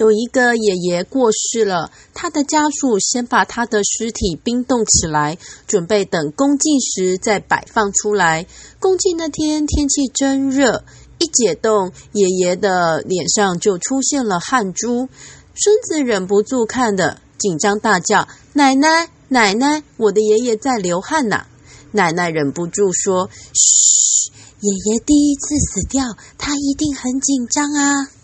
有一个爷爷过世了他的家属先把他的尸体冰冻起来准备等公祭时再摆放出来。公祭那天天气真热一解冻爷爷的脸上就出现了汗珠。孙子忍不住看的紧张大叫奶奶奶奶我的爷爷在流汗呐！奶奶忍不住说嘘爷爷第一次死掉他一定很紧张啊！